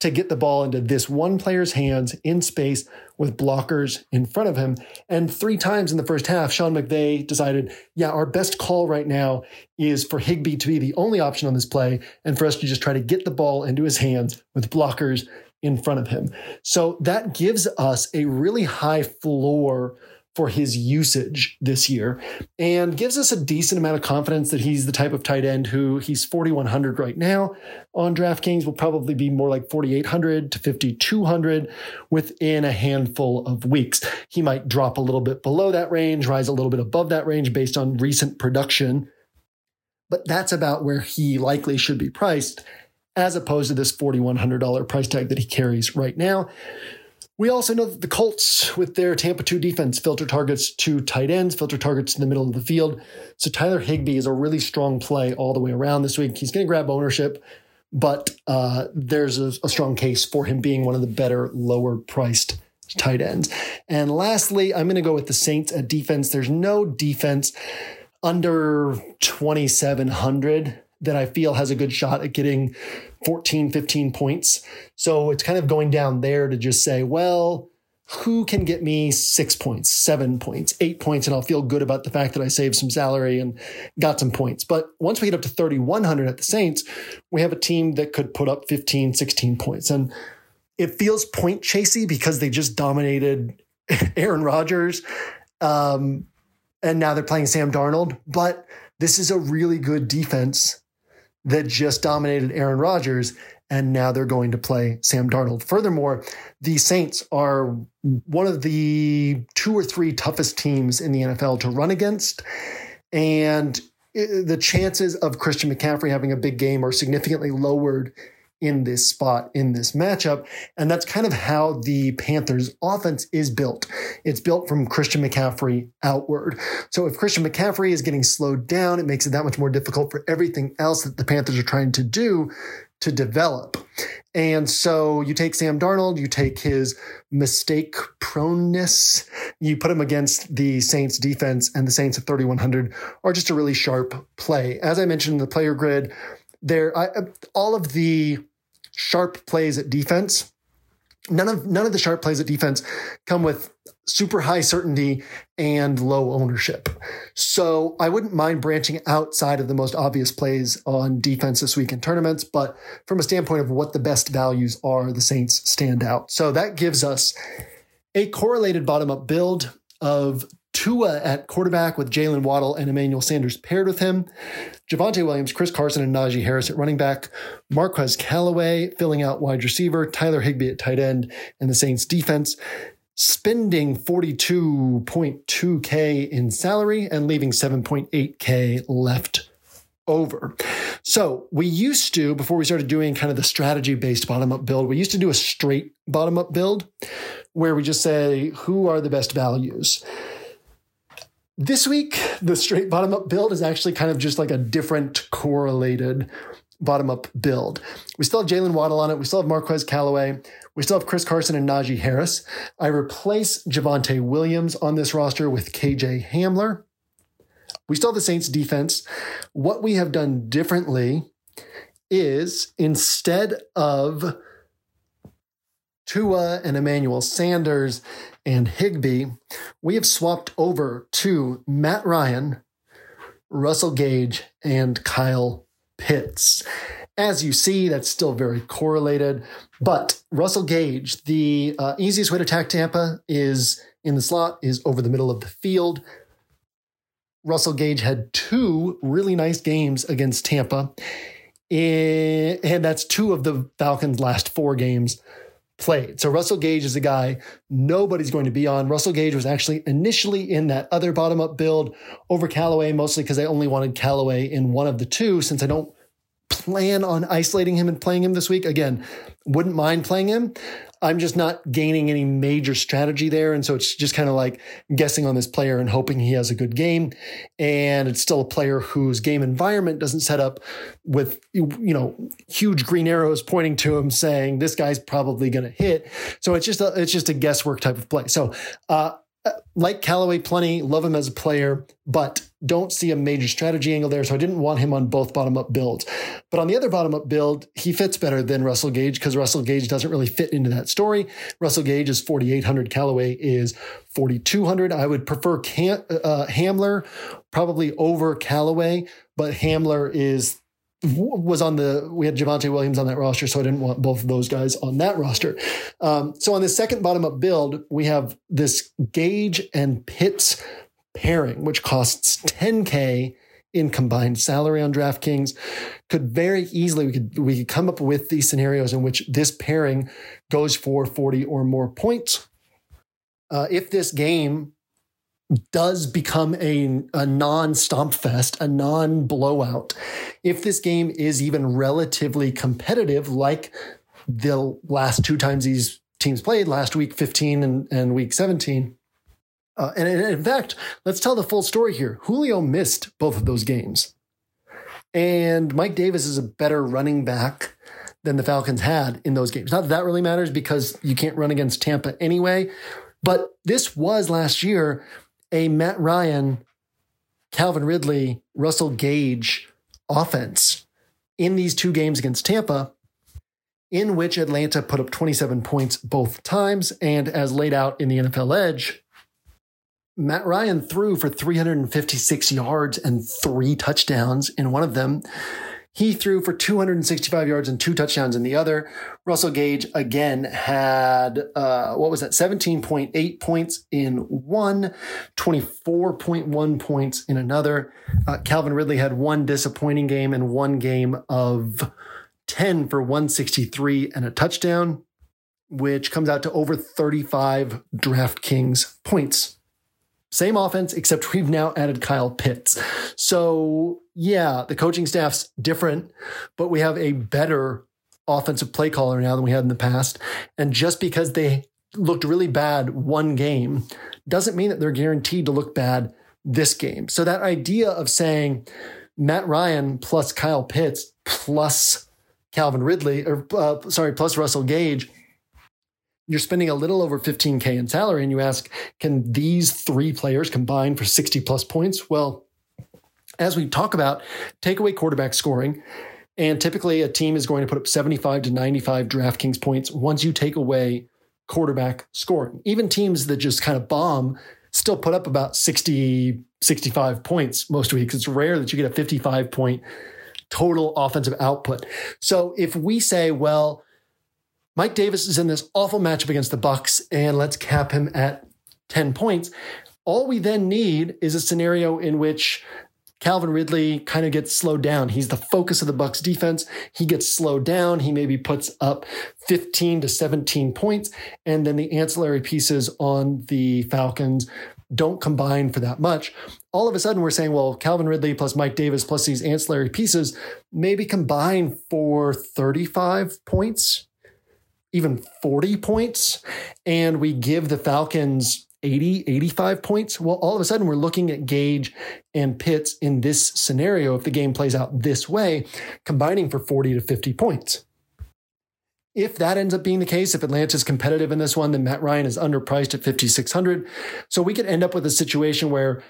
to get the ball into this one player's hands in space with blockers in front of him. And three times in the first half, Sean McVay decided, yeah, our best call right now is for Higbee to be the only option on this play and for us to just try to get the ball into his hands with blockers in front of him. So that gives us a really high floor for his usage this year and gives us a decent amount of confidence that he's the type of tight end who he's 4,100 right now on DraftKings will probably be more like 4,800 to 5,200 within a handful of weeks. He might drop a little bit below that range, rise a little bit above that range based on recent production. But that's about where he likely should be priced as opposed to this $4,100 price tag that he carries right now. We also know that the Colts, with their Tampa 2 defense, filter targets to tight ends, filter targets in the middle of the field. So Tyler Higbee is a really strong play all the way around this week. He's going to grab ownership, but uh, there's a, a strong case for him being one of the better, lower priced tight ends. And lastly, I'm going to go with the Saints at defense. There's no defense under 2,700 that I feel has a good shot at getting 14, 15 points. So it's kind of going down there to just say, well, who can get me six points, seven points, eight points, and I'll feel good about the fact that I saved some salary and got some points. But once we get up to 3,100 at the Saints, we have a team that could put up 15, 16 points. And it feels point chasey because they just dominated *laughs* Aaron Rodgers. Um, and now they're playing Sam Darnold. But this is a really good defense that just dominated Aaron Rodgers, and now they're going to play Sam Darnold. Furthermore, the Saints are one of the two or three toughest teams in the NFL to run against. And uh, the chances of Christian McCaffrey having a big game are significantly lowered in this spot in this matchup. And that's kind of how the Panthers offense is built. It's built from Christian McCaffrey outward. So if Christian McCaffrey is getting slowed down, it makes it that much more difficult for everything else that the Panthers are trying to do to develop. And so you take Sam Darnold, you take his mistake proneness, you put him against the Saints defense, and the Saints at 3,100 are just a really sharp play. As I mentioned in the player grid, there, all of the sharp plays at defense. None of none of the sharp plays at defense come with super high certainty and low ownership. So I wouldn't mind branching outside of the most obvious plays on defense this week in tournaments, but from a standpoint of what the best values are, the Saints stand out. So that gives us a correlated bottom up build of Tua at quarterback with Jaylen Waddle and Emmanuel Sanders paired with him. Javonte Williams, Chris Carson, and Najee Harris at running back. Marquez Callaway filling out wide receiver. Tyler Higbee at tight end. And the Saints defense spending 42.2K in salary and leaving 7.8K left over. So we used to, before we started doing kind of the strategy based bottom up build, we used to do a straight bottom up build where we just say, who are the best values? This week, the straight bottom up build is actually kind of just like a different correlated bottom up build. We still have Jaylen Waddle on it. We still have Marquez Callaway. We still have Chris Carson and Najee Harris. I replace Javonte Williams on this roster with KJ Hamler. We still have the Saints defense. What we have done differently is instead of Tua and Emmanuel Sanders and Higbee, we have swapped over to Matt Ryan, Russell Gage, and Kyle Pitts. as you see, that's still very correlated. But Russell Gage, the uh, easiest way to attack Tampa is in the slot, is over the middle of the field. Russell Gage had two really nice games against Tampa. And that's two of the Falcons' last four games played. So Russell Gage is a guy nobody's going to be on. Russell Gage was actually initially in that other bottom up build over Callaway, mostly because I only wanted Callaway in one of the two since I don't plan on isolating him and playing him this week. Again, wouldn't mind playing him. I'm just not gaining any major strategy there. And so it's just kind of like guessing on this player and hoping he has a good game. And it's still a player whose game environment doesn't set up with, you know, huge green arrows pointing to him saying this guy's probably going to hit. So it's just a, it's just a guesswork type of play. So, uh, like Callaway plenty, love him as a player, but don't see a major strategy angle there. So I didn't want him on both bottom up builds. But on the other bottom up build, he fits better than Russell Gage because Russell Gage doesn't really fit into that story. Russell Gage is 4,800. Callaway is 4,200. I would prefer Cam- uh, Hamler probably over Callaway, but Hamler is was on the we had Javonte Williams on that roster, so I didn't want both of those guys on that roster. Um, so on the second bottom up build, we have this Gage and Pitts pairing, which costs 10k in combined salary on DraftKings. Could very easily we could we could come up with these scenarios in which this pairing goes for 40 or more points. Uh, if this game does become a, a non stomp fest, a non blowout, if this game is even relatively competitive, like the last two times these teams played, last week 15 and, and week 17. Uh, and in fact, let's tell the full story here. Julio missed both of those games. And Mike Davis is a better running back than the Falcons had in those games. Not that that really matters because you can't run against Tampa anyway. But this was last year a Matt Ryan, Calvin Ridley, Russell Gage offense in these two games against Tampa, in which Atlanta put up 27 points both times. And as laid out in the NFL Edge, Matt Ryan threw for 356 yards and three touchdowns in one of them. He threw for 265 yards and two touchdowns in the other. Russell Gage again had, uh, what was that, 17.8 points in one, 24.1 points in another. Uh, Calvin Ridley had one disappointing game and one game of 10 for 163 and a touchdown, which comes out to over 35 DraftKings points. Same offense, except *laughs* we've now added Kyle Pitts. So, yeah, the coaching staff's different, but we have a better offensive play caller now than we had in the past. And just because they looked really bad one game doesn't mean that they're guaranteed to look bad this game. So, that idea of saying Matt Ryan plus Kyle Pitts plus Calvin Ridley, or uh, sorry, plus Russell Gage you're spending a little over 15K in salary and you ask, can these three players combine for 60 plus points? Well, as we talk about, take away quarterback scoring. And typically a team is going to put up 75 to 95 DraftKings points once you take away quarterback scoring. Even teams that just kind of bomb still put up about 60, 65 points most weeks. It's rare that you get a 55 point total offensive output. So if we say, well, Mike Davis is in this awful matchup against the Bucs and let's cap him at 10 points. All we then need is a scenario in which Calvin Ridley kind of gets slowed down. He's the focus of the Bucs defense. He gets slowed down. He maybe puts up 15 to 17 points, and then the ancillary pieces on the Falcons don't combine for that much. All of a sudden, we're saying, well, Calvin Ridley plus Mike Davis plus these ancillary pieces maybe combine for 35 points even 40 points and we give the Falcons 80, 85 points, well, all of a sudden we're looking at Gage and Pitts in this scenario, if the game plays out this way, combining for 40 to 50 points. If that ends up being the case, if Atlanta's competitive in this one, then Matt Ryan is underpriced at 5,600. So we could end up with a situation where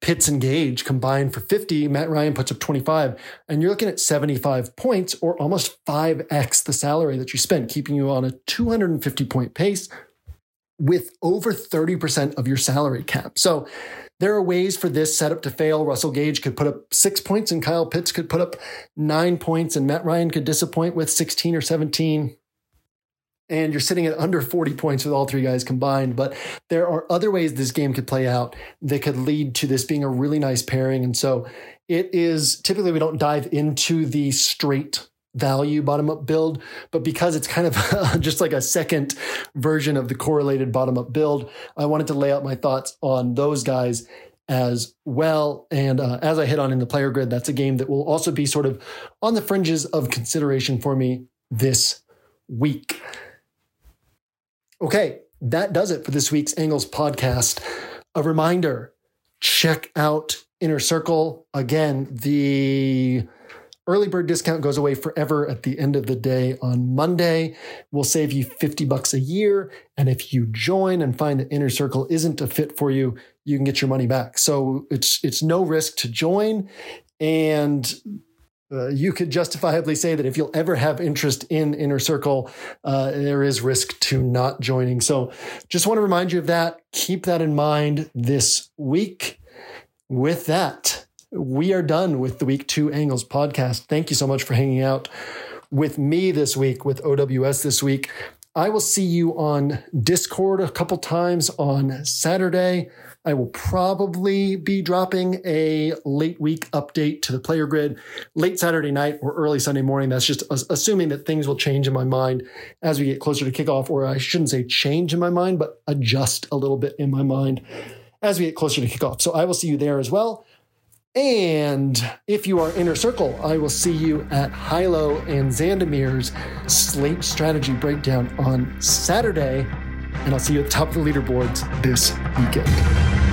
Pitts and Gage combined for 50. Matt Ryan puts up 25. And you're looking at 75 points or almost 5x the salary that you spent, keeping you on a 250 point pace with over 30% of your salary cap. So there are ways for this setup to fail. Russell Gage could put up six points and Kyle Pitts could put up nine points and Matt Ryan could disappoint with 16 or 17 and you're sitting at under 40 points with all three guys combined. But there are other ways this game could play out that could lead to this being a really nice pairing. And so it is typically we don't dive into the straight value bottom up build, but because it's kind of *laughs* just like a second version of the correlated bottom up build, I wanted to lay out my thoughts on those guys as well. And uh, as I hit on in the player grid, that's a game that will also be sort of on the fringes of consideration for me this week. Okay, that does it for this week's Angles podcast. A reminder check out Inner Circle. Again, the early bird discount goes away forever at the end of the day on Monday. We'll save you 50 bucks a year. And if you join and find that Inner Circle isn't a fit for you, you can get your money back. So it's it's no risk to join. And uh, you could justifiably say that if you'll ever have interest in Inner Circle, uh, there is risk to not joining. So just want to remind you of that. Keep that in mind this week. With that, we are done with the Week Two Angles podcast. Thank you so much for hanging out with me this week, with OWS this week. I will see you on Discord a couple times on Saturday. I will probably be dropping a late week update to the player grid late Saturday night or early Sunday morning. That's just assuming that things will change in my mind as we get closer to kickoff, or I shouldn't say change in my mind, but adjust a little bit in my mind as we get closer to kickoff. So I will see you there as well. And if you are inner circle, I will see you at Hilow and Xandamere's slate strategy breakdown on Saturday. And I'll see you at the top of the leaderboards this weekend.